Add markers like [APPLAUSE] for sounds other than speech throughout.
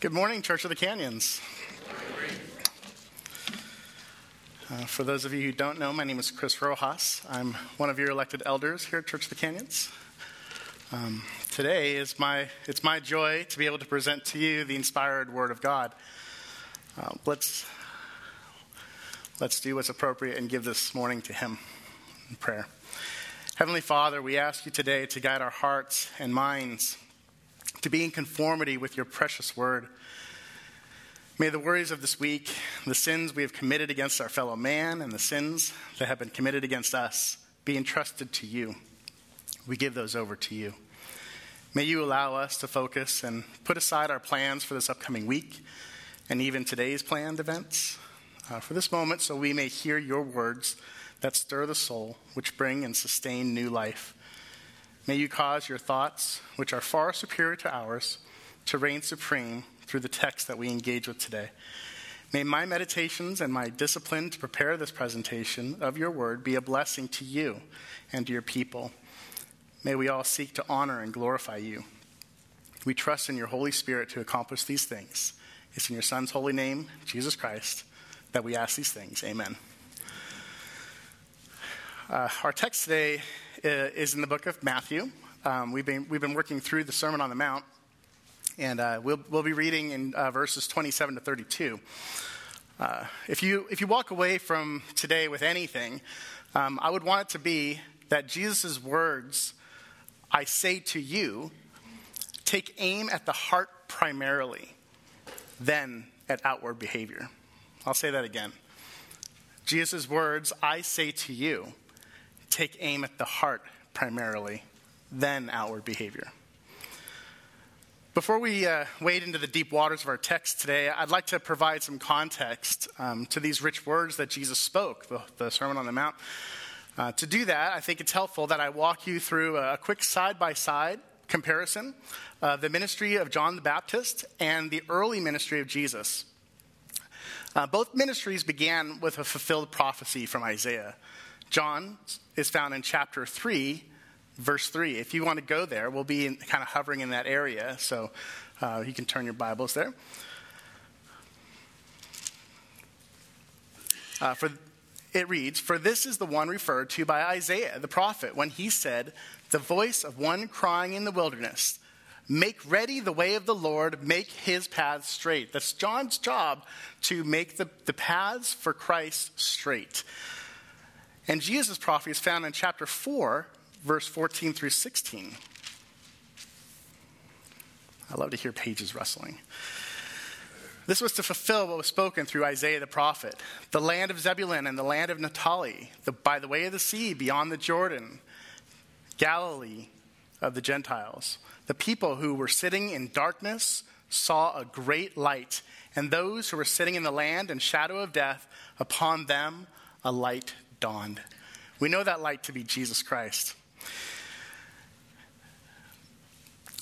Good morning, Church of the Canyons. Uh, for those of you who don't know, my name is Chris Rojas. I'm one of your elected elders here at Church of the Canyons. Um, today is my it's my joy to be able to present to you the inspired Word of God. Uh, let's let's do what's appropriate and give this morning to Him in prayer. Heavenly Father, we ask you today to guide our hearts and minds to be in conformity with your precious word. May the worries of this week, the sins we have committed against our fellow man, and the sins that have been committed against us be entrusted to you. We give those over to you. May you allow us to focus and put aside our plans for this upcoming week and even today's planned events uh, for this moment so we may hear your words that stir the soul, which bring and sustain new life. May you cause your thoughts, which are far superior to ours, to reign supreme through the text that we engage with today. May my meditations and my discipline to prepare this presentation of your word be a blessing to you and to your people. May we all seek to honor and glorify you. We trust in your Holy Spirit to accomplish these things. It's in your Son's holy name, Jesus Christ, that we ask these things. Amen. Uh, our text today is in the book of Matthew. Um, we've, been, we've been working through the Sermon on the Mount, and uh, we'll, we'll be reading in uh, verses 27 to 32. Uh, if, you, if you walk away from today with anything, um, I would want it to be that Jesus' words, I say to you, take aim at the heart primarily, then at outward behavior. I'll say that again. Jesus' words, I say to you, take aim at the heart primarily, then outward behavior. Before we uh, wade into the deep waters of our text today, I'd like to provide some context um, to these rich words that Jesus spoke, the, the Sermon on the Mount. Uh, to do that, I think it's helpful that I walk you through a quick side by side comparison of the ministry of John the Baptist and the early ministry of Jesus. Uh, both ministries began with a fulfilled prophecy from Isaiah. John is found in chapter 3, verse 3. If you want to go there, we'll be in, kind of hovering in that area, so uh, you can turn your Bibles there. Uh, for it reads, For this is the one referred to by Isaiah the prophet when he said, The voice of one crying in the wilderness, Make ready the way of the Lord, make his paths straight. That's John's job to make the, the paths for Christ straight. And Jesus' prophecy is found in chapter 4, verse 14 through 16. I love to hear pages rustling. This was to fulfill what was spoken through Isaiah the prophet. The land of Zebulun and the land of Naphtali, the, by the way of the sea beyond the Jordan, Galilee of the Gentiles. The people who were sitting in darkness saw a great light, and those who were sitting in the land and shadow of death, upon them a light dawned. We know that light to be Jesus Christ.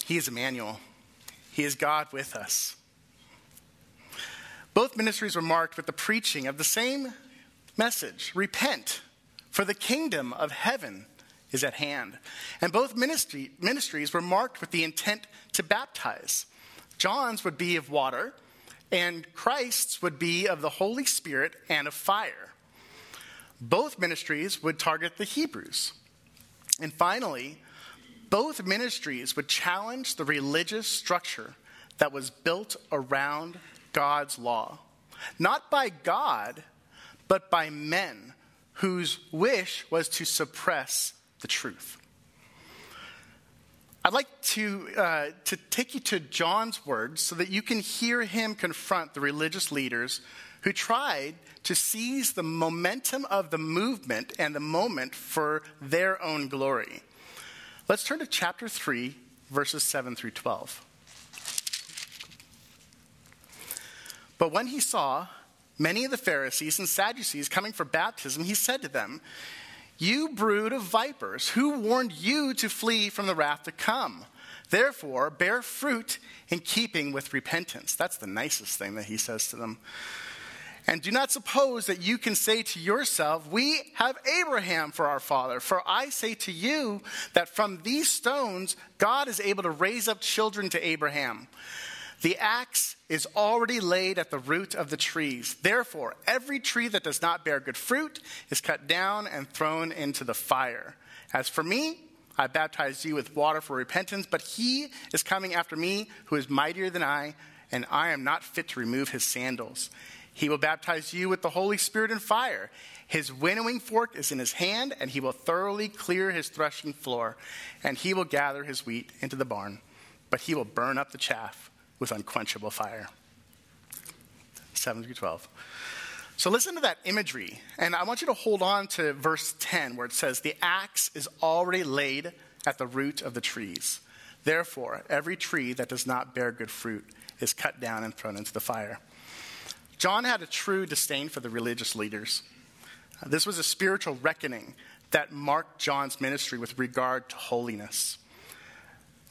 He is Emmanuel, He is God with us. Both ministries were marked with the preaching of the same message repent, for the kingdom of heaven is at hand. And both ministry, ministries were marked with the intent to baptize. John's would be of water, and Christ's would be of the Holy Spirit and of fire. Both ministries would target the Hebrews. And finally, both ministries would challenge the religious structure that was built around God's law. Not by God, but by men whose wish was to suppress the truth. I'd like to, uh, to take you to John's words so that you can hear him confront the religious leaders who tried to seize the momentum of the movement and the moment for their own glory. Let's turn to chapter 3, verses 7 through 12. But when he saw many of the Pharisees and Sadducees coming for baptism, he said to them, You brood of vipers, who warned you to flee from the wrath to come? Therefore, bear fruit in keeping with repentance. That's the nicest thing that he says to them. And do not suppose that you can say to yourself, We have Abraham for our father. For I say to you that from these stones God is able to raise up children to Abraham. The axe is already laid at the root of the trees. Therefore, every tree that does not bear good fruit is cut down and thrown into the fire. As for me, I baptize you with water for repentance, but he is coming after me who is mightier than I, and I am not fit to remove his sandals. He will baptize you with the Holy Spirit and fire. His winnowing fork is in his hand, and he will thoroughly clear his threshing floor, and he will gather his wheat into the barn, but he will burn up the chaff with unquenchable fire. 7 through 12. So listen to that imagery, and I want you to hold on to verse 10 where it says, The axe is already laid at the root of the trees. Therefore, every tree that does not bear good fruit is cut down and thrown into the fire. John had a true disdain for the religious leaders. This was a spiritual reckoning that marked John's ministry with regard to holiness.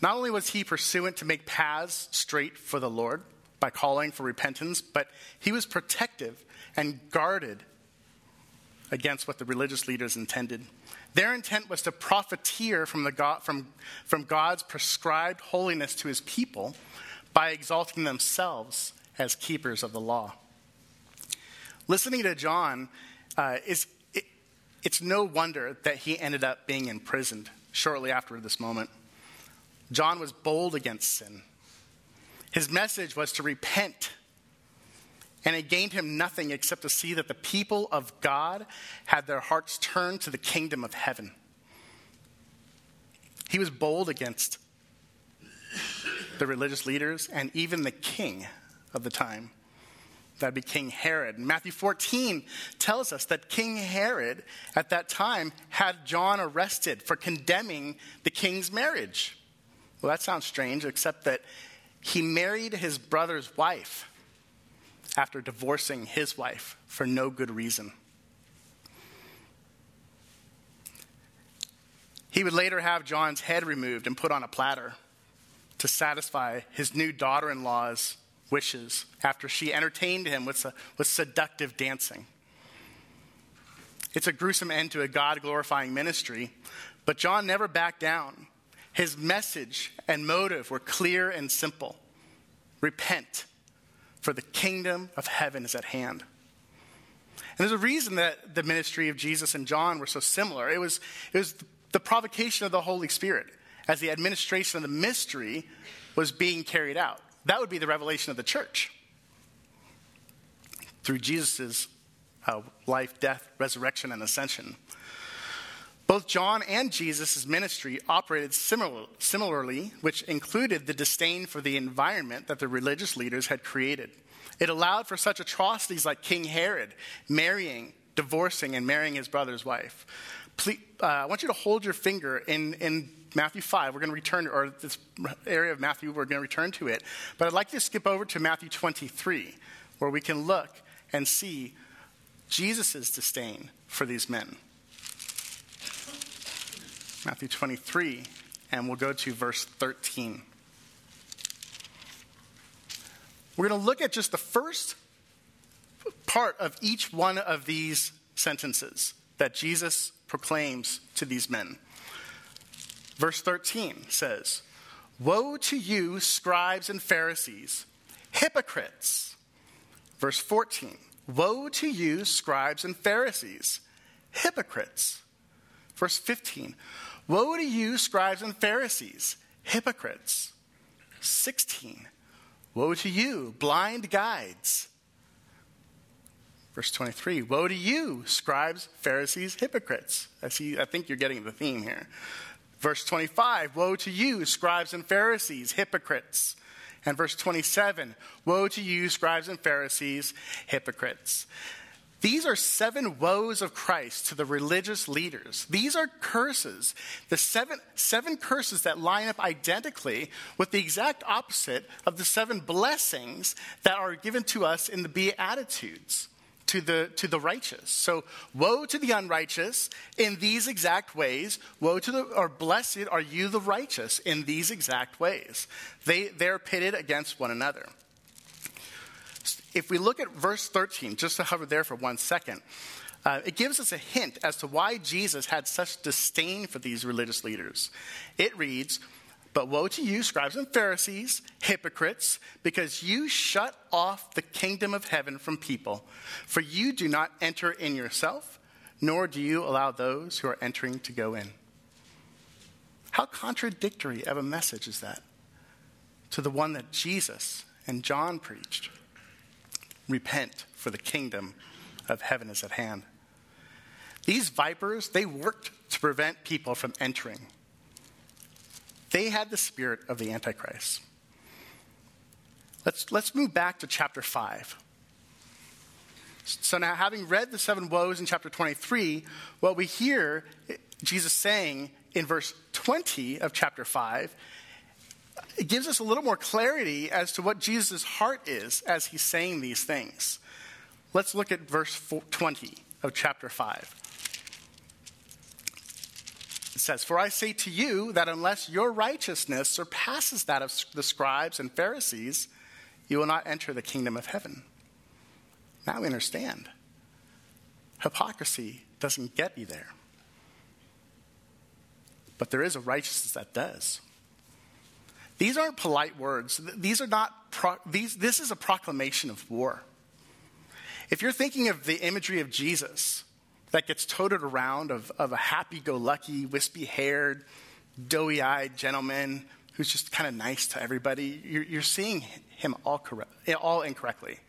Not only was he pursuant to make paths straight for the Lord by calling for repentance, but he was protective and guarded against what the religious leaders intended. Their intent was to profiteer from, God, from, from God's prescribed holiness to his people by exalting themselves as keepers of the law. Listening to John uh, is it, it's no wonder that he ended up being imprisoned shortly after this moment. John was bold against sin. His message was to repent. And it gained him nothing except to see that the people of God had their hearts turned to the kingdom of heaven. He was bold against the religious leaders and even the king of the time. That'd be King Herod. Matthew 14 tells us that King Herod at that time had John arrested for condemning the king's marriage. Well, that sounds strange, except that he married his brother's wife after divorcing his wife for no good reason. He would later have John's head removed and put on a platter to satisfy his new daughter in law's wishes after she entertained him with, with seductive dancing. It's a gruesome end to a God glorifying ministry, but John never backed down. His message and motive were clear and simple repent, for the kingdom of heaven is at hand. And there's a reason that the ministry of Jesus and John were so similar. It was, it was the provocation of the Holy Spirit as the administration of the mystery was being carried out. That would be the revelation of the church through Jesus' uh, life, death, resurrection, and ascension. Both John and Jesus' ministry operated similar, similarly, which included the disdain for the environment that the religious leaders had created. It allowed for such atrocities like King Herod marrying, divorcing, and marrying his brother's wife. Please, uh, I want you to hold your finger in, in Matthew 5. We're going to return, or this area of Matthew, we're going to return to it. But I'd like to skip over to Matthew 23, where we can look and see Jesus' disdain for these men. Matthew 23, and we'll go to verse 13. We're going to look at just the first part of each one of these sentences that Jesus proclaims to these men. Verse 13 says, Woe to you, scribes and Pharisees, hypocrites. Verse 14, Woe to you, scribes and Pharisees, hypocrites. Verse 15, Woe to you, scribes and Pharisees, hypocrites. 16. Woe to you, blind guides. Verse 23. Woe to you, scribes, Pharisees, hypocrites. I see, I think you're getting the theme here. Verse 25. Woe to you, scribes and Pharisees, hypocrites. And verse 27. Woe to you, scribes and Pharisees, hypocrites. These are seven woes of Christ to the religious leaders. These are curses, the seven, seven curses that line up identically with the exact opposite of the seven blessings that are given to us in the Beatitudes to the, to the righteous. So, woe to the unrighteous in these exact ways. Woe to the, or blessed are you the righteous in these exact ways. They, they're pitted against one another if we look at verse 13, just to hover there for one second, uh, it gives us a hint as to why Jesus had such disdain for these religious leaders. It reads, But woe to you, scribes and Pharisees, hypocrites, because you shut off the kingdom of heaven from people. For you do not enter in yourself, nor do you allow those who are entering to go in. How contradictory of a message is that to the one that Jesus and John preached? Repent, for the kingdom of heaven is at hand. These vipers, they worked to prevent people from entering. They had the spirit of the Antichrist. Let's, let's move back to chapter 5. So now, having read the seven woes in chapter 23, what we hear Jesus saying in verse 20 of chapter 5, it gives us a little more clarity as to what Jesus' heart is as he's saying these things. Let's look at verse 20 of chapter 5. It says, For I say to you that unless your righteousness surpasses that of the scribes and Pharisees, you will not enter the kingdom of heaven. Now we understand. Hypocrisy doesn't get you there. But there is a righteousness that does. These aren't polite words. These are not pro- these, this is a proclamation of war. If you're thinking of the imagery of Jesus, that gets toted around of, of a happy go lucky, wispy haired, doughy eyed gentleman who's just kind of nice to everybody. You're, you're seeing him all, correct, all incorrectly.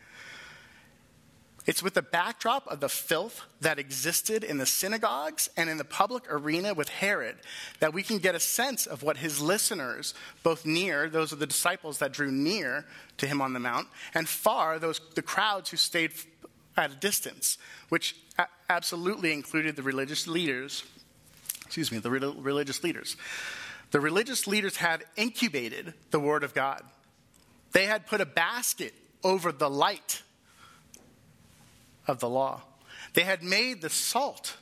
It's with the backdrop of the filth that existed in the synagogues and in the public arena with Herod that we can get a sense of what his listeners, both near, those are the disciples that drew near to him on the mount, and far, those the crowds who stayed at a distance, which absolutely included the religious leaders. Excuse me, the re- religious leaders. The religious leaders had incubated the Word of God. They had put a basket over the light of the law. They had made the salt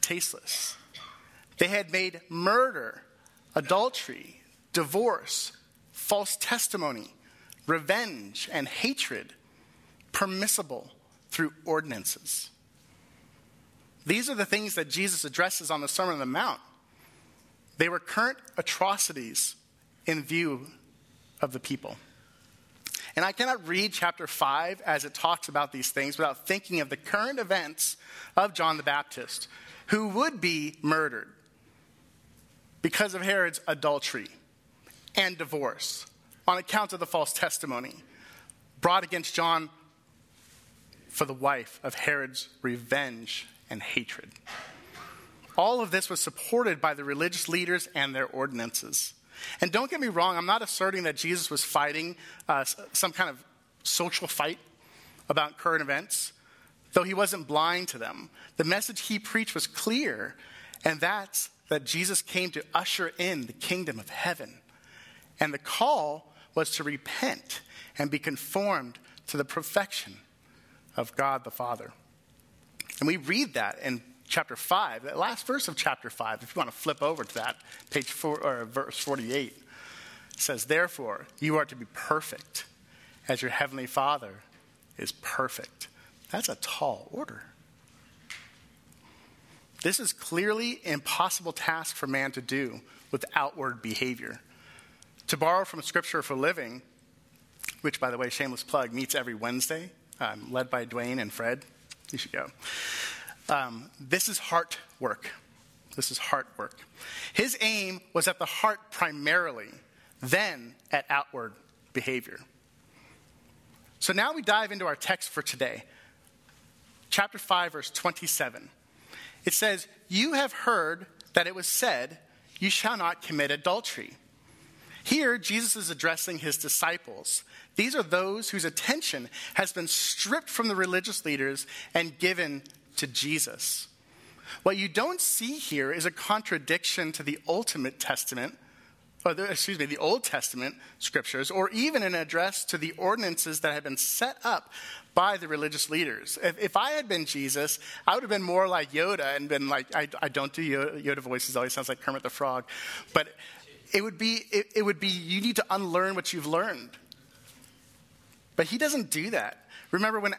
tasteless. They had made murder, adultery, divorce, false testimony, revenge, and hatred permissible through ordinances. These are the things that Jesus addresses on the Sermon on the Mount. They were current atrocities in view of the people. And I cannot read chapter 5 as it talks about these things without thinking of the current events of John the Baptist, who would be murdered because of Herod's adultery and divorce on account of the false testimony brought against John for the wife of Herod's revenge and hatred. All of this was supported by the religious leaders and their ordinances. And don't get me wrong, I'm not asserting that Jesus was fighting uh, some kind of social fight about current events, though he wasn't blind to them. The message he preached was clear, and that's that Jesus came to usher in the kingdom of heaven. And the call was to repent and be conformed to the perfection of God the Father. And we read that in chapter 5, that last verse of chapter 5, if you want to flip over to that, page 4, or verse 48, says, Therefore, you are to be perfect as your heavenly Father is perfect. That's a tall order. This is clearly an impossible task for man to do with outward behavior. To borrow from scripture for living, which, by the way, shameless plug, meets every Wednesday um, led by Dwayne and Fred. You should go. Um, this is heart work. This is heart work. His aim was at the heart primarily, then at outward behavior. So now we dive into our text for today. Chapter 5, verse 27. It says, You have heard that it was said, You shall not commit adultery. Here, Jesus is addressing his disciples. These are those whose attention has been stripped from the religious leaders and given to Jesus. What you don't see here is a contradiction to the Ultimate Testament, or the, excuse me, the Old Testament scriptures, or even an address to the ordinances that had been set up by the religious leaders. If, if I had been Jesus, I would have been more like Yoda and been like, I, I don't do Yoda, Yoda voices, always sounds like Kermit the Frog. But it would be, it, it would be, you need to unlearn what you've learned. But he doesn't do that. Remember when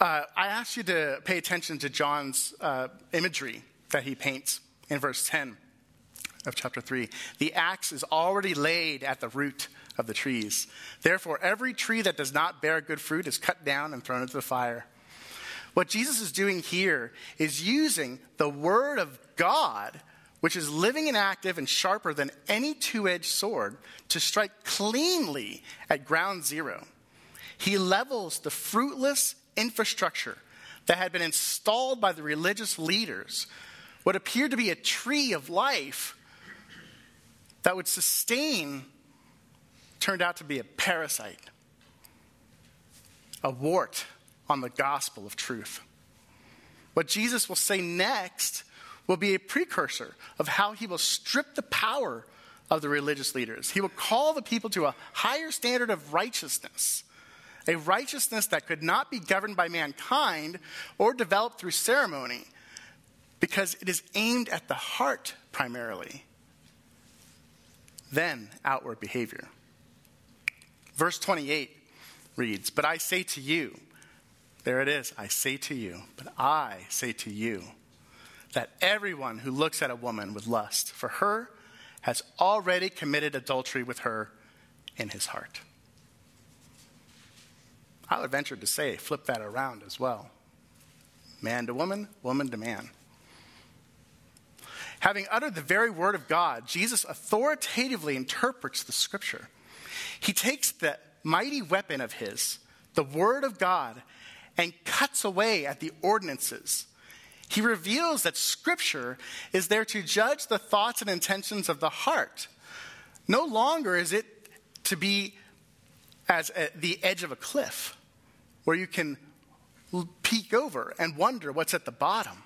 uh, I asked you to pay attention to John's uh, imagery that he paints in verse 10. of chapter 3. The axe is already laid at the root of the trees. Therefore, every tree that does not bear good fruit is cut down and thrown into the fire. What Jesus is doing here is using the word of God, which is living and active and sharper than any two edged sword, to strike cleanly at ground zero. He levels the fruitless infrastructure that had been installed by the religious leaders, what appeared to be a tree of life that would sustain, turned out to be a parasite, a wart on the gospel of truth. What Jesus will say next will be a precursor of how he will strip the power of the religious leaders. He will call the people to a higher standard of righteousness, a righteousness that could not be governed by mankind or developed through ceremony, because it is aimed at the heart primarily, then outward behavior. Verse 28 reads, But I say to you, there it is, I say to you, but I say to you, that everyone who looks at a woman with lust for her has already committed adultery with her in his heart. I would venture to say, flip that around as well. Man to woman, woman to man. Having uttered the very word of God, Jesus authoritatively interprets the scripture. He takes the mighty weapon of his, the word of God, and cuts away at the ordinances. He reveals that scripture is there to judge the thoughts and intentions of the heart. No longer is it to be as the edge of a cliff where you can peek over and wonder what's at the bottom.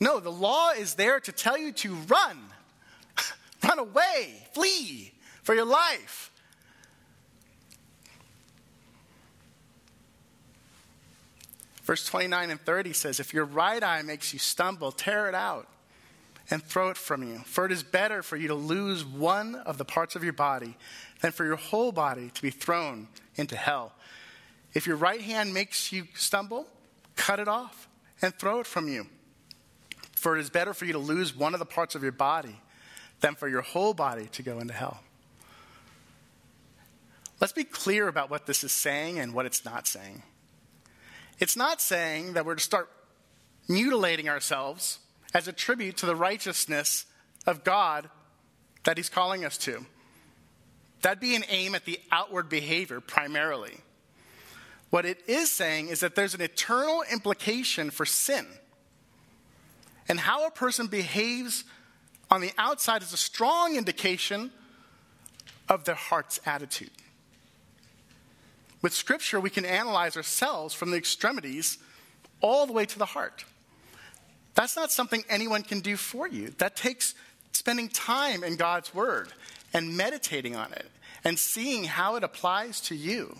No, the law is there to tell you to run, [LAUGHS] run away, flee for your life. Verse 29 and 30 says, If your right eye makes you stumble, tear it out and throw it from you. For it is better for you to lose one of the parts of your body than for your whole body to be thrown into hell. If your right hand makes you stumble, cut it off and throw it from you. For it is better for you to lose one of the parts of your body than for your whole body to go into hell. Let's be clear about what this is saying and what it's not saying. It's not saying that we're to start mutilating ourselves as a tribute to the righteousness of God that He's calling us to. That'd be an aim at the outward behavior primarily. What it is saying is that there's an eternal implication for sin and how a person behaves on the outside is a strong indication of their heart's attitude. With Scripture, we can analyze ourselves from the extremities all the way to the heart. That's not something anyone can do for you. That takes spending time in God's Word and meditating on it and seeing how it applies to you.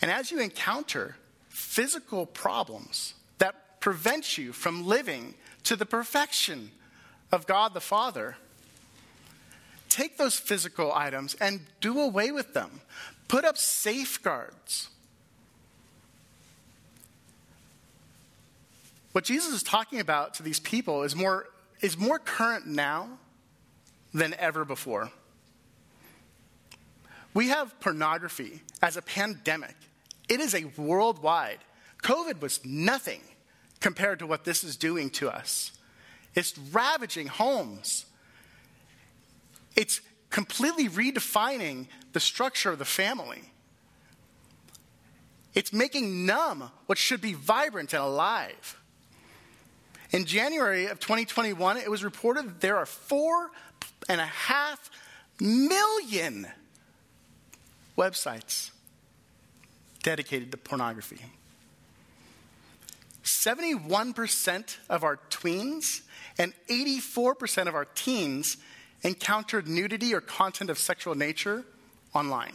And as you encounter physical problems that prevent you from living to the perfection of God the Father, take those physical items and do away with them. Put up safeguards. What Jesus is talking about to these people is more, is more current now than ever before. We have pornography as a pandemic it is a worldwide. COVID was nothing compared to what this is doing to us. It's ravaging homes. It's completely redefining the structure of the family. It's making numb what should be vibrant and alive. In January of 2021, it was reported that there are four and a half million websites dedicated to pornography. 71% of our tweens and 84% of our teens encountered nudity or content of sexual nature online.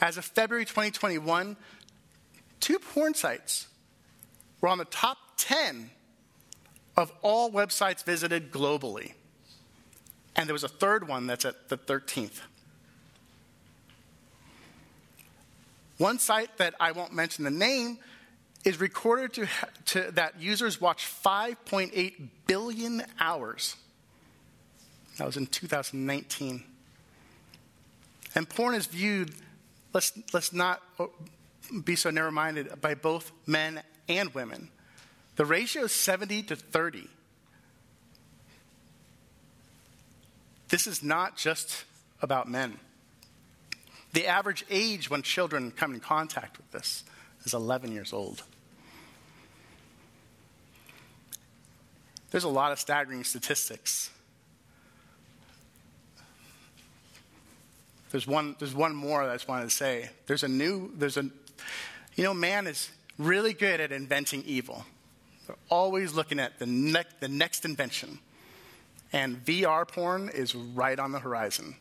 As of February 2021, two porn sites were on the top 10 of all websites visited globally. And there was a third one that's at the 13th. One site that I won't mention the name is recorded to, to, that users watch 5.8 billion hours. That was in 2019. And porn is viewed, let's, let's not oh, be so narrow minded, by both men and women. The ratio is 70 to 30. This is not just about men. The average age when children come in contact with this is 11 years old. There's a lot of staggering statistics. There's one, there's one more that I just wanted to say. There's a new, there's a, you know, man is really good at inventing evil. They're always looking at the, ne- the next invention. And VR porn is right on the horizon.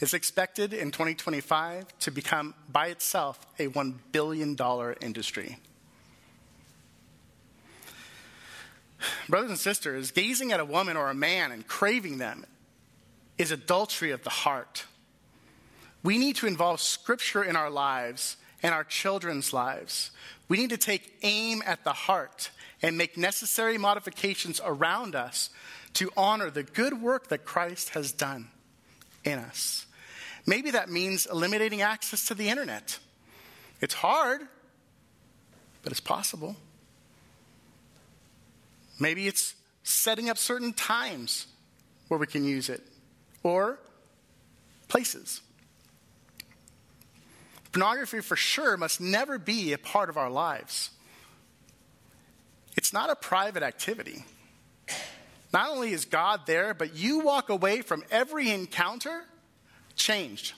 It's expected in 2025 to become by itself a $1 billion industry. Brothers and sisters, gazing at a woman or a man and craving them is adultery of the heart. We need to involve Scripture in our lives and our children's lives. We need to take aim at the heart and make necessary modifications around us to honor the good work that Christ has done in us. Maybe that means eliminating access to the internet. It's hard, but it's possible. Maybe it's setting up certain times where we can use it, or places. Pornography, for sure, must never be a part of our lives. It's not a private activity. Not only is God there, but you walk away from every encounter changed.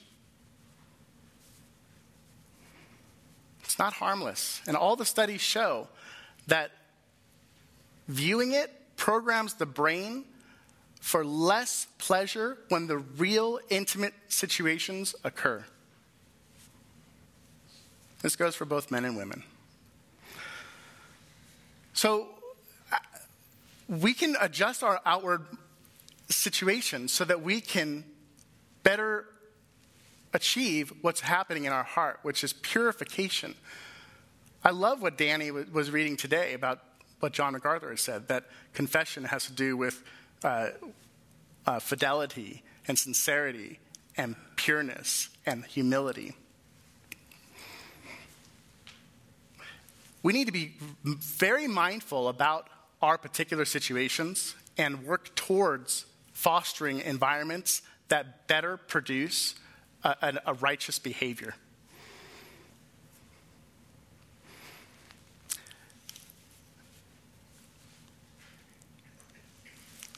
It's not harmless. And all the studies show that viewing it programs the brain for less pleasure when the real intimate situations occur. This goes for both men and women. So we can adjust our outward situation so that we can better achieve what's happening in our heart, which is purification. I love what Danny was reading today about what John MacArthur has said that confession has to do with uh, uh, fidelity and sincerity and pureness and humility. We need to be very mindful about our particular situations and work towards fostering environments that better produce a, a, righteous behavior.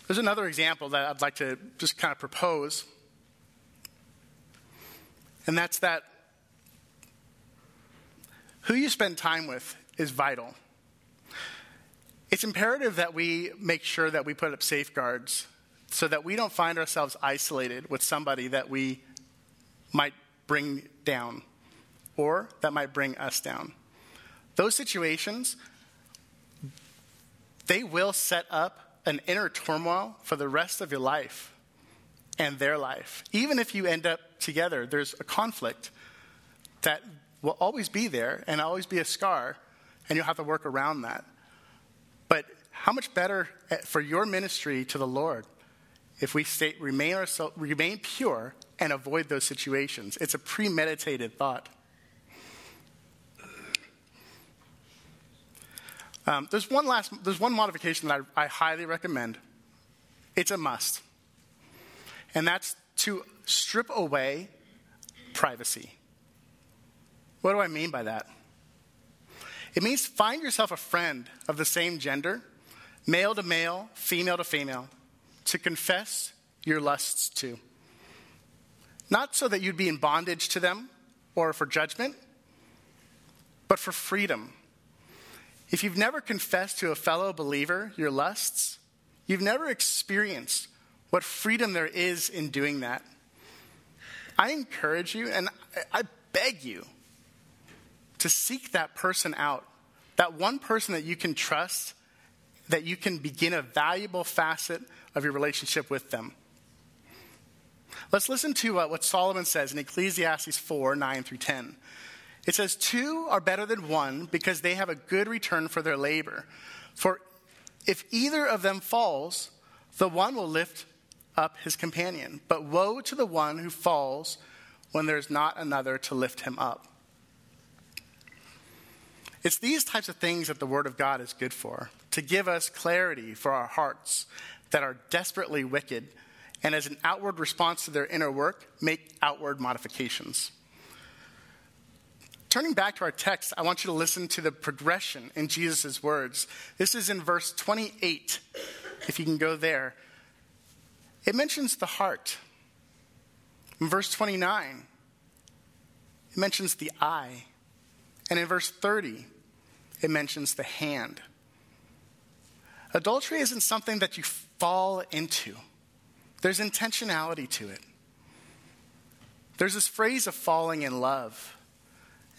There's another example that I'd like to just kind of propose, and that's that who you spend time with is vital. It's imperative that we make sure that we put up safeguards so that we don't find ourselves isolated with somebody that we might bring down or that might bring us down. Those situations, they will set up an inner turmoil for the rest of your life and their life. Even if you end up together, there's a conflict that will always be there and always be a scar, and you'll have to work around that. But how much better for your ministry to the Lord if we stay, remain, remain pure and avoid those situations. It's a premeditated thought. Um, there's one last, there's one modification that I, I highly recommend. It's a must, and that's to strip away privacy. What do I mean by that? It means find yourself a friend of the same gender, male to male, female to female, to confess your lusts to. Not so that you'd be in bondage to them or for judgment, but for freedom. If you've never confessed to a fellow believer your lusts, you've never experienced what freedom there is in doing that. I encourage you and I beg you to seek that person out, that one person that you can trust, that you can begin a valuable facet of your relationship with them. Let's listen to uh, what Solomon says in Ecclesiastes 4 9 through 10. It says, Two are better than one because they have a good return for their labor. For if either of them falls, the one will lift up his companion. But woe to the one who falls when there's not another to lift him up. It's these types of things that the Word of God is good for to give us clarity for our hearts that are desperately wicked, and as an outward response to their inner work, make outward modifications. Turning back to our text, I want you to listen to the progression in Jesus' words. This is in verse 28, if you can go there. It mentions the heart. In verse 29, it mentions the eye. And in verse 30, it mentions the hand. Adultery isn't something that you fall into, there's intentionality to it. There's this phrase of falling in love.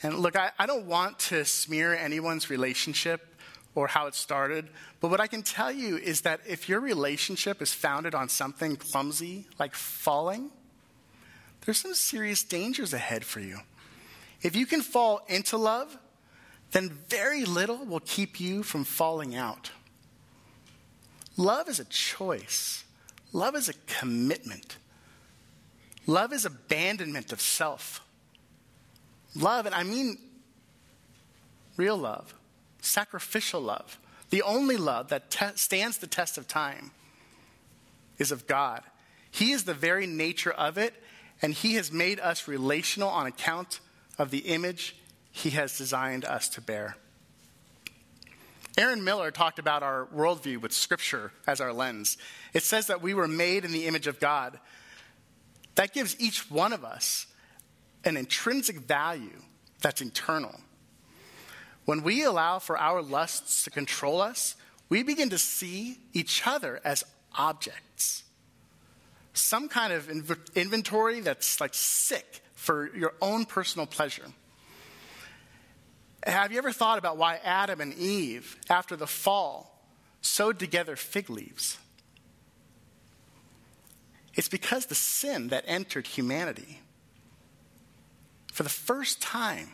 And look, I, I don't want to smear anyone's relationship or how it started, but what I can tell you is that if your relationship is founded on something clumsy like falling, there's some serious dangers ahead for you. If you can fall into love, then very little will keep you from falling out. Love is a choice, love is a commitment, love is abandonment of self. Love, and I mean real love, sacrificial love, the only love that te- stands the test of time is of God. He is the very nature of it, and He has made us relational on account of the image He has designed us to bear. Aaron Miller talked about our worldview with Scripture as our lens. It says that we were made in the image of God. That gives each one of us an intrinsic value that's internal. When we allow for our lusts to control us, we begin to see each other as objects. Some kind of inventory that's like sick for your own personal pleasure. Have you ever thought about why Adam and Eve, after the fall, sewed together fig leaves? It's because the sin that entered humanity for the first time,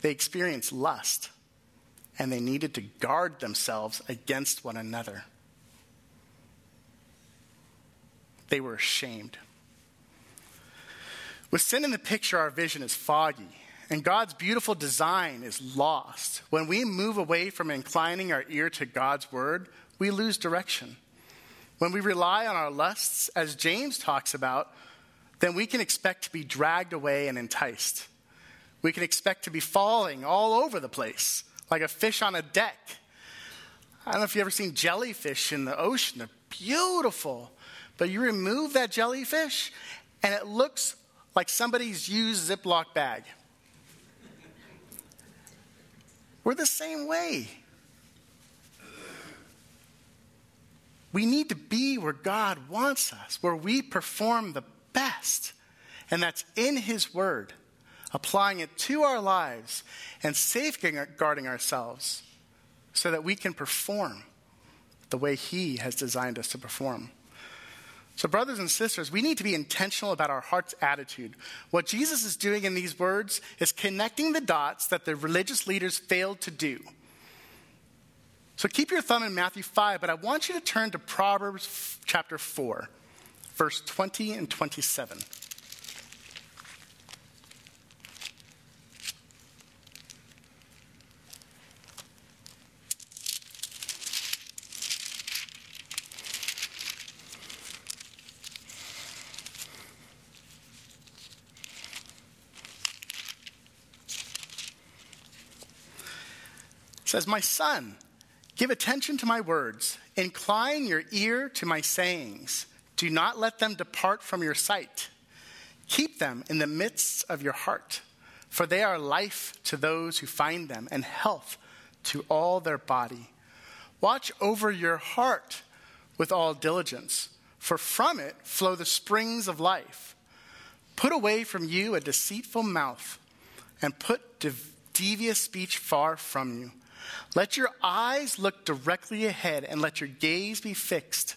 they experienced lust and they needed to guard themselves against one another. They were ashamed. With sin in the picture, our vision is foggy, and God's beautiful design is lost. When we move away from inclining our ear to God's word, we lose direction. When we rely on our lusts, as James talks about, then we can expect to be dragged away and enticed. We can expect to be falling all over the place, like a fish on a deck. I don't know if you've ever seen jellyfish in the ocean. They're beautiful. But you remove that jellyfish, and it looks like somebody's used Ziploc bag. We're the same way. We need to be where God wants us, where we perform the best. And that's in His Word, applying it to our lives and safeguarding ourselves so that we can perform the way He has designed us to perform. So, brothers and sisters, we need to be intentional about our heart's attitude. What Jesus is doing in these words is connecting the dots that the religious leaders failed to do. So, keep your thumb in Matthew 5, but I want you to turn to Proverbs chapter 4 verse 20 and 27. Says, My son, give attention to my words, incline your ear to my sayings. Do not let them depart from your sight. Keep them in the midst of your heart, for they are life to those who find them and health to all their body. Watch over your heart with all diligence, for from it flow the springs of life. Put away from you a deceitful mouth, and put devious speech far from you. Let your eyes look directly ahead, and let your gaze be fixed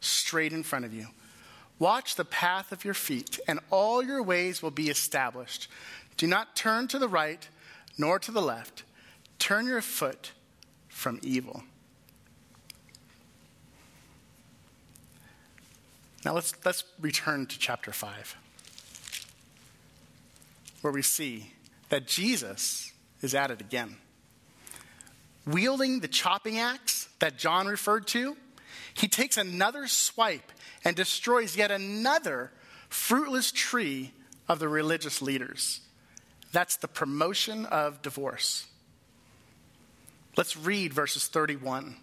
straight in front of you. Watch the path of your feet, and all your ways will be established. Do not turn to the right nor to the left. Turn your foot from evil. Now let's, let's return to chapter 5, where we see that Jesus is at it again. Wielding the chopping axe that John referred to, he takes another swipe and destroys yet another fruitless tree of the religious leaders. That's the promotion of divorce. Let's read verses 31.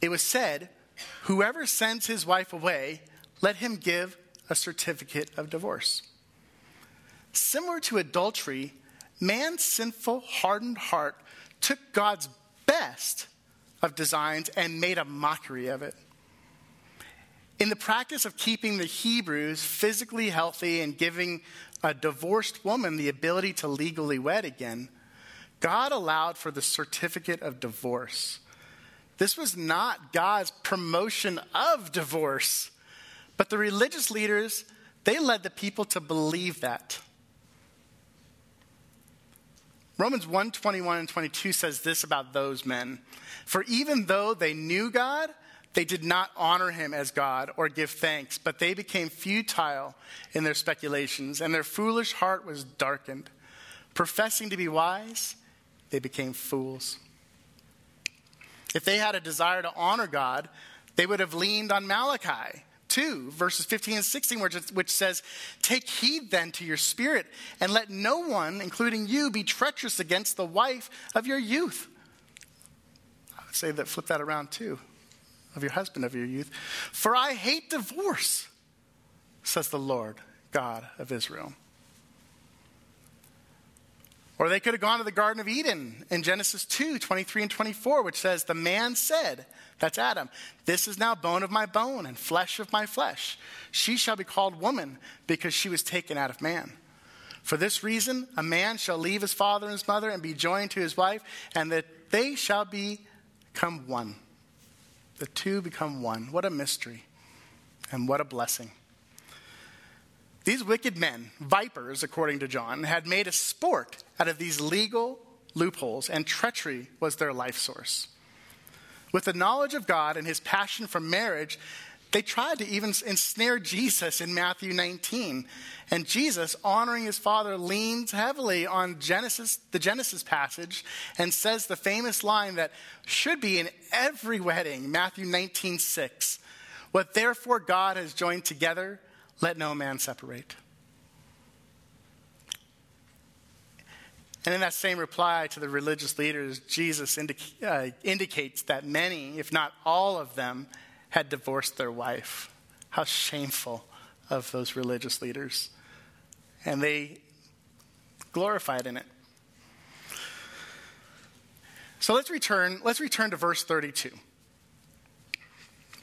It was said, Whoever sends his wife away, let him give a certificate of divorce. Similar to adultery, man's sinful, hardened heart took God's best of designs and made a mockery of it. In the practice of keeping the Hebrews physically healthy and giving a divorced woman the ability to legally wed again, God allowed for the certificate of divorce. This was not God's promotion of divorce, but the religious leaders, they led the people to believe that. Romans 1 21 and 22 says this about those men. For even though they knew God, they did not honor him as God or give thanks, but they became futile in their speculations, and their foolish heart was darkened. Professing to be wise, they became fools. If they had a desire to honor God, they would have leaned on Malachi 2, verses 15 and 16, which says, Take heed then to your spirit, and let no one, including you, be treacherous against the wife of your youth. I would say that, flip that around too, of your husband of your youth. For I hate divorce, says the Lord God of Israel. Or they could have gone to the Garden of Eden in Genesis 2 23 and 24, which says, The man said, that's Adam, This is now bone of my bone and flesh of my flesh. She shall be called woman because she was taken out of man. For this reason, a man shall leave his father and his mother and be joined to his wife, and that they shall become one. The two become one. What a mystery, and what a blessing. These wicked men, vipers, according to John, had made a sport out of these legal loopholes, and treachery was their life source. With the knowledge of God and his passion for marriage, they tried to even ensnare Jesus in Matthew 19. And Jesus, honoring his father, leans heavily on Genesis, the Genesis passage and says the famous line that should be in every wedding, Matthew 19, 6. What therefore God has joined together, let no man separate. And in that same reply to the religious leaders, Jesus indica- uh, indicates that many, if not all of them, had divorced their wife. How shameful of those religious leaders. And they glorified in it. So let's return, let's return to verse 32.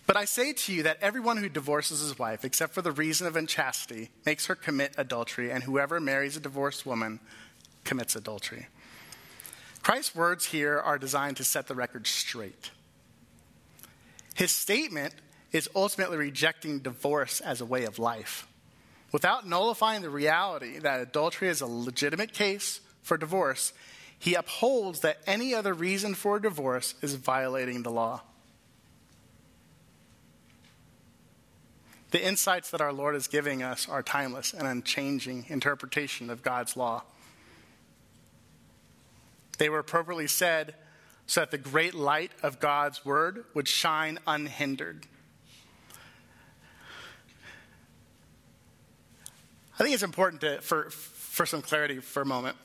But I say to you that everyone who divorces his wife, except for the reason of unchastity, makes her commit adultery, and whoever marries a divorced woman commits adultery. Christ's words here are designed to set the record straight. His statement is ultimately rejecting divorce as a way of life, without nullifying the reality that adultery is a legitimate case for divorce. He upholds that any other reason for divorce is violating the law. The insights that our Lord is giving us are timeless and unchanging interpretation of God's law. They were appropriately said so that the great light of God's word would shine unhindered. I think it's important to, for, for some clarity for a moment.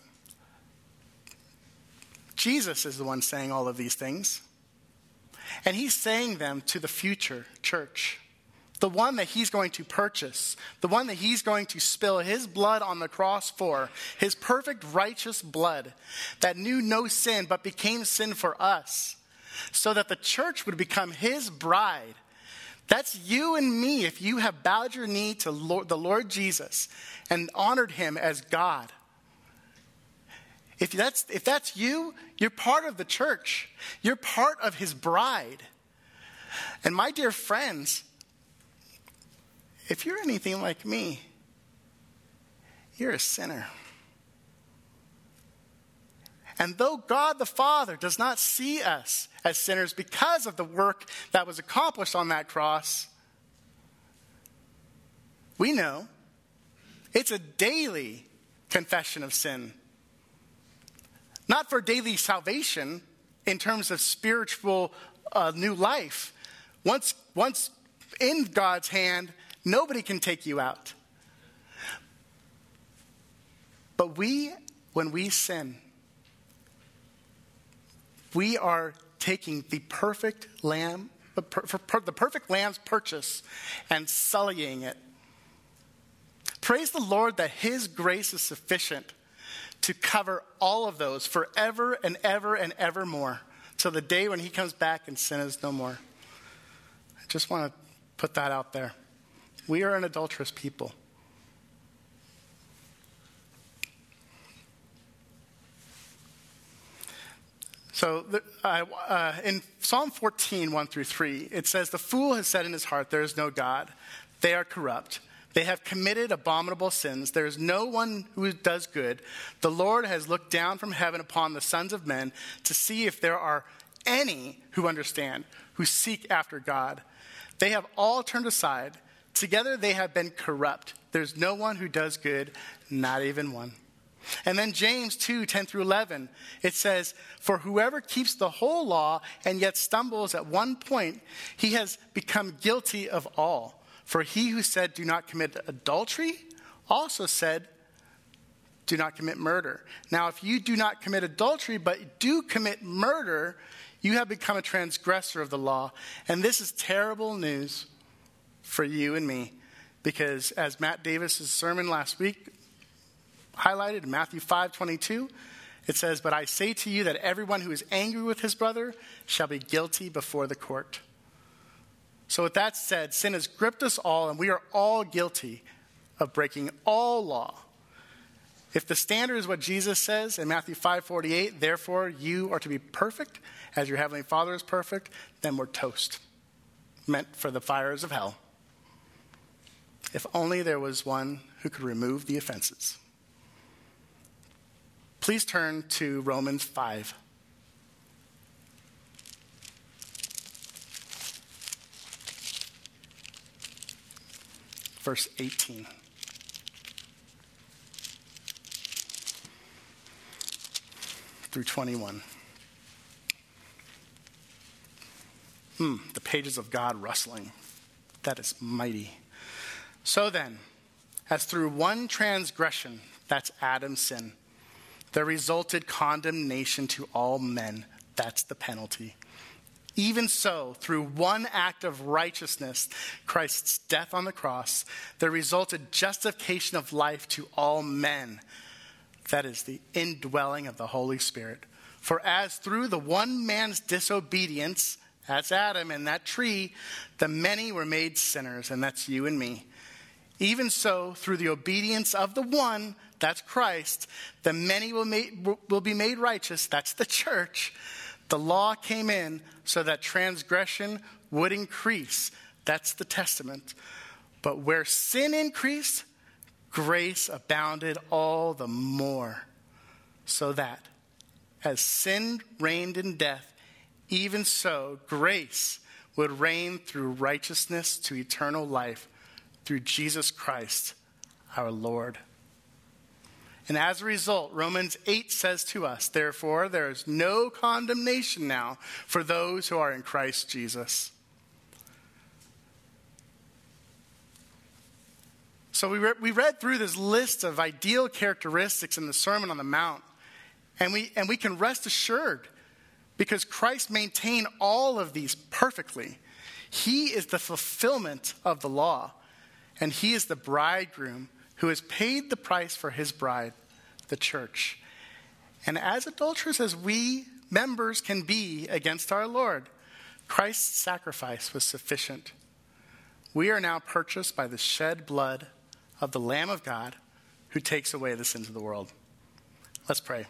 Jesus is the one saying all of these things, and he's saying them to the future church the one that he's going to purchase, the one that he's going to spill his blood on the cross for, his perfect righteous blood that knew no sin but became sin for us, so that the church would become his bride. That's you and me if you have bowed your knee to Lord, the Lord Jesus and honored him as God. If that's, if that's you, you're part of the church. You're part of his bride. And my dear friends, if you're anything like me, you're a sinner. And though God the Father does not see us as sinners because of the work that was accomplished on that cross, we know it's a daily confession of sin. Not for daily salvation in terms of spiritual uh, new life. Once, once in God's hand, nobody can take you out. But we, when we sin, we are taking the perfect lamb, the, perfect lamb's purchase, and sullying it. Praise the Lord that His grace is sufficient to cover all of those forever and ever and ever more till the day when He comes back and sin is no more. I just want to put that out there. We are an adulterous people. So uh, uh, in Psalm 14, 1 through 3, it says, The fool has said in his heart, There is no God. They are corrupt. They have committed abominable sins. There is no one who does good. The Lord has looked down from heaven upon the sons of men to see if there are any who understand, who seek after God. They have all turned aside. Together they have been corrupt. There's no one who does good, not even one. And then James 2 10 through 11, it says, For whoever keeps the whole law and yet stumbles at one point, he has become guilty of all. For he who said, Do not commit adultery, also said, Do not commit murder. Now, if you do not commit adultery, but do commit murder, you have become a transgressor of the law. And this is terrible news for you and me. Because as Matt Davis's sermon last week highlighted in Matthew 5 22. It says, But I say to you that everyone who is angry with his brother shall be guilty before the court. So, with that said, sin has gripped us all, and we are all guilty of breaking all law. If the standard is what Jesus says in Matthew 5:48, therefore you are to be perfect as your heavenly Father is perfect, then we're toast. Meant for the fires of hell. If only there was one who could remove the offenses. Please turn to Romans 5. Verse 18. Through 21. Hmm, the pages of God rustling. That is mighty. So then, as through one transgression, that's Adam's sin, there resulted condemnation to all men. That's the penalty. Even so, through one act of righteousness, Christ's death on the cross, there resulted justification of life to all men. That is the indwelling of the Holy Spirit. For as through the one man's disobedience, that's Adam and that tree, the many were made sinners, and that's you and me. Even so, through the obedience of the one, that's Christ. The many will, make, will be made righteous. That's the church. The law came in so that transgression would increase. That's the testament. But where sin increased, grace abounded all the more. So that as sin reigned in death, even so grace would reign through righteousness to eternal life through Jesus Christ our Lord. And as a result, Romans 8 says to us, therefore, there is no condemnation now for those who are in Christ Jesus. So we, re- we read through this list of ideal characteristics in the Sermon on the Mount, and we, and we can rest assured because Christ maintained all of these perfectly. He is the fulfillment of the law, and He is the bridegroom who has paid the price for his bride, the church. And as adulterous as we members can be against our Lord, Christ's sacrifice was sufficient. We are now purchased by the shed blood of the Lamb of God who takes away the sins of the world. Let's pray.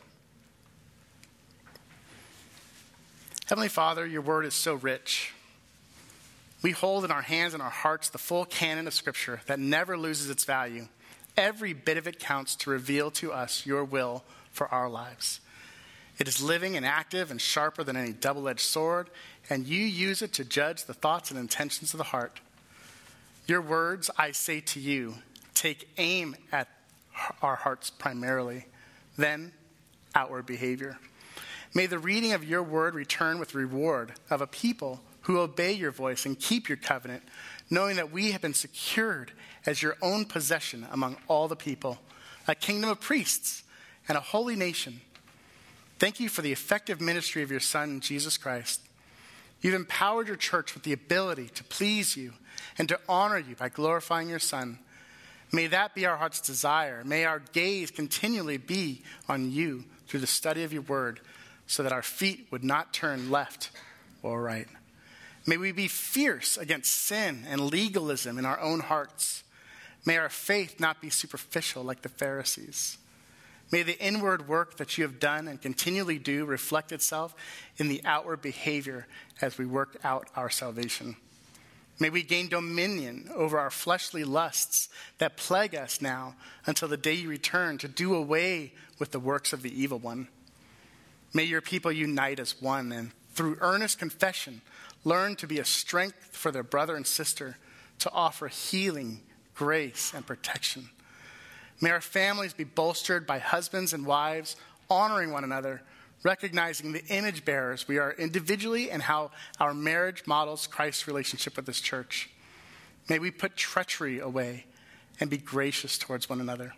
Heavenly Father, your word is so rich. We hold in our hands and our hearts the full canon of Scripture that never loses its value. Every bit of it counts to reveal to us your will for our lives. It is living and active and sharper than any double edged sword, and you use it to judge the thoughts and intentions of the heart. Your words, I say to you, take aim at our hearts primarily, then outward behavior. May the reading of your word return with reward of a people who obey your voice and keep your covenant, knowing that we have been secured as your own possession among all the people, a kingdom of priests and a holy nation. Thank you for the effective ministry of your Son, Jesus Christ. You've empowered your church with the ability to please you and to honor you by glorifying your Son. May that be our heart's desire. May our gaze continually be on you through the study of your word, so that our feet would not turn left or right. May we be fierce against sin and legalism in our own hearts. May our faith not be superficial like the Pharisees. May the inward work that you have done and continually do reflect itself in the outward behavior as we work out our salvation. May we gain dominion over our fleshly lusts that plague us now until the day you return to do away with the works of the evil one. May your people unite as one and through earnest confession learn to be a strength for their brother and sister to offer healing, grace, and protection. May our families be bolstered by husbands and wives honoring one another, recognizing the image bearers we are individually and how our marriage models Christ's relationship with this church. May we put treachery away and be gracious towards one another.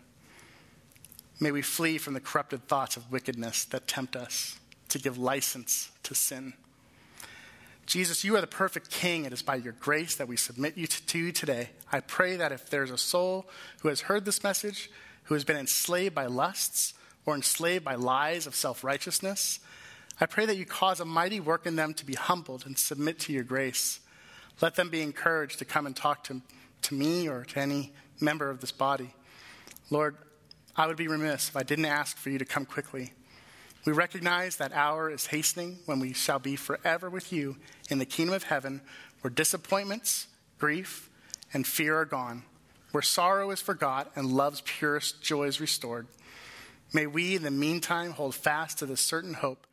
May we flee from the corrupted thoughts of wickedness that tempt us to give license to sin. Jesus, you are the perfect King. It is by your grace that we submit you to, to you today. I pray that if there's a soul who has heard this message, who has been enslaved by lusts or enslaved by lies of self righteousness, I pray that you cause a mighty work in them to be humbled and submit to your grace. Let them be encouraged to come and talk to, to me or to any member of this body. Lord, I would be remiss if I didn't ask for you to come quickly. We recognize that hour is hastening when we shall be forever with you in the kingdom of heaven, where disappointments, grief, and fear are gone, where sorrow is forgot and love's purest joy is restored. May we, in the meantime, hold fast to the certain hope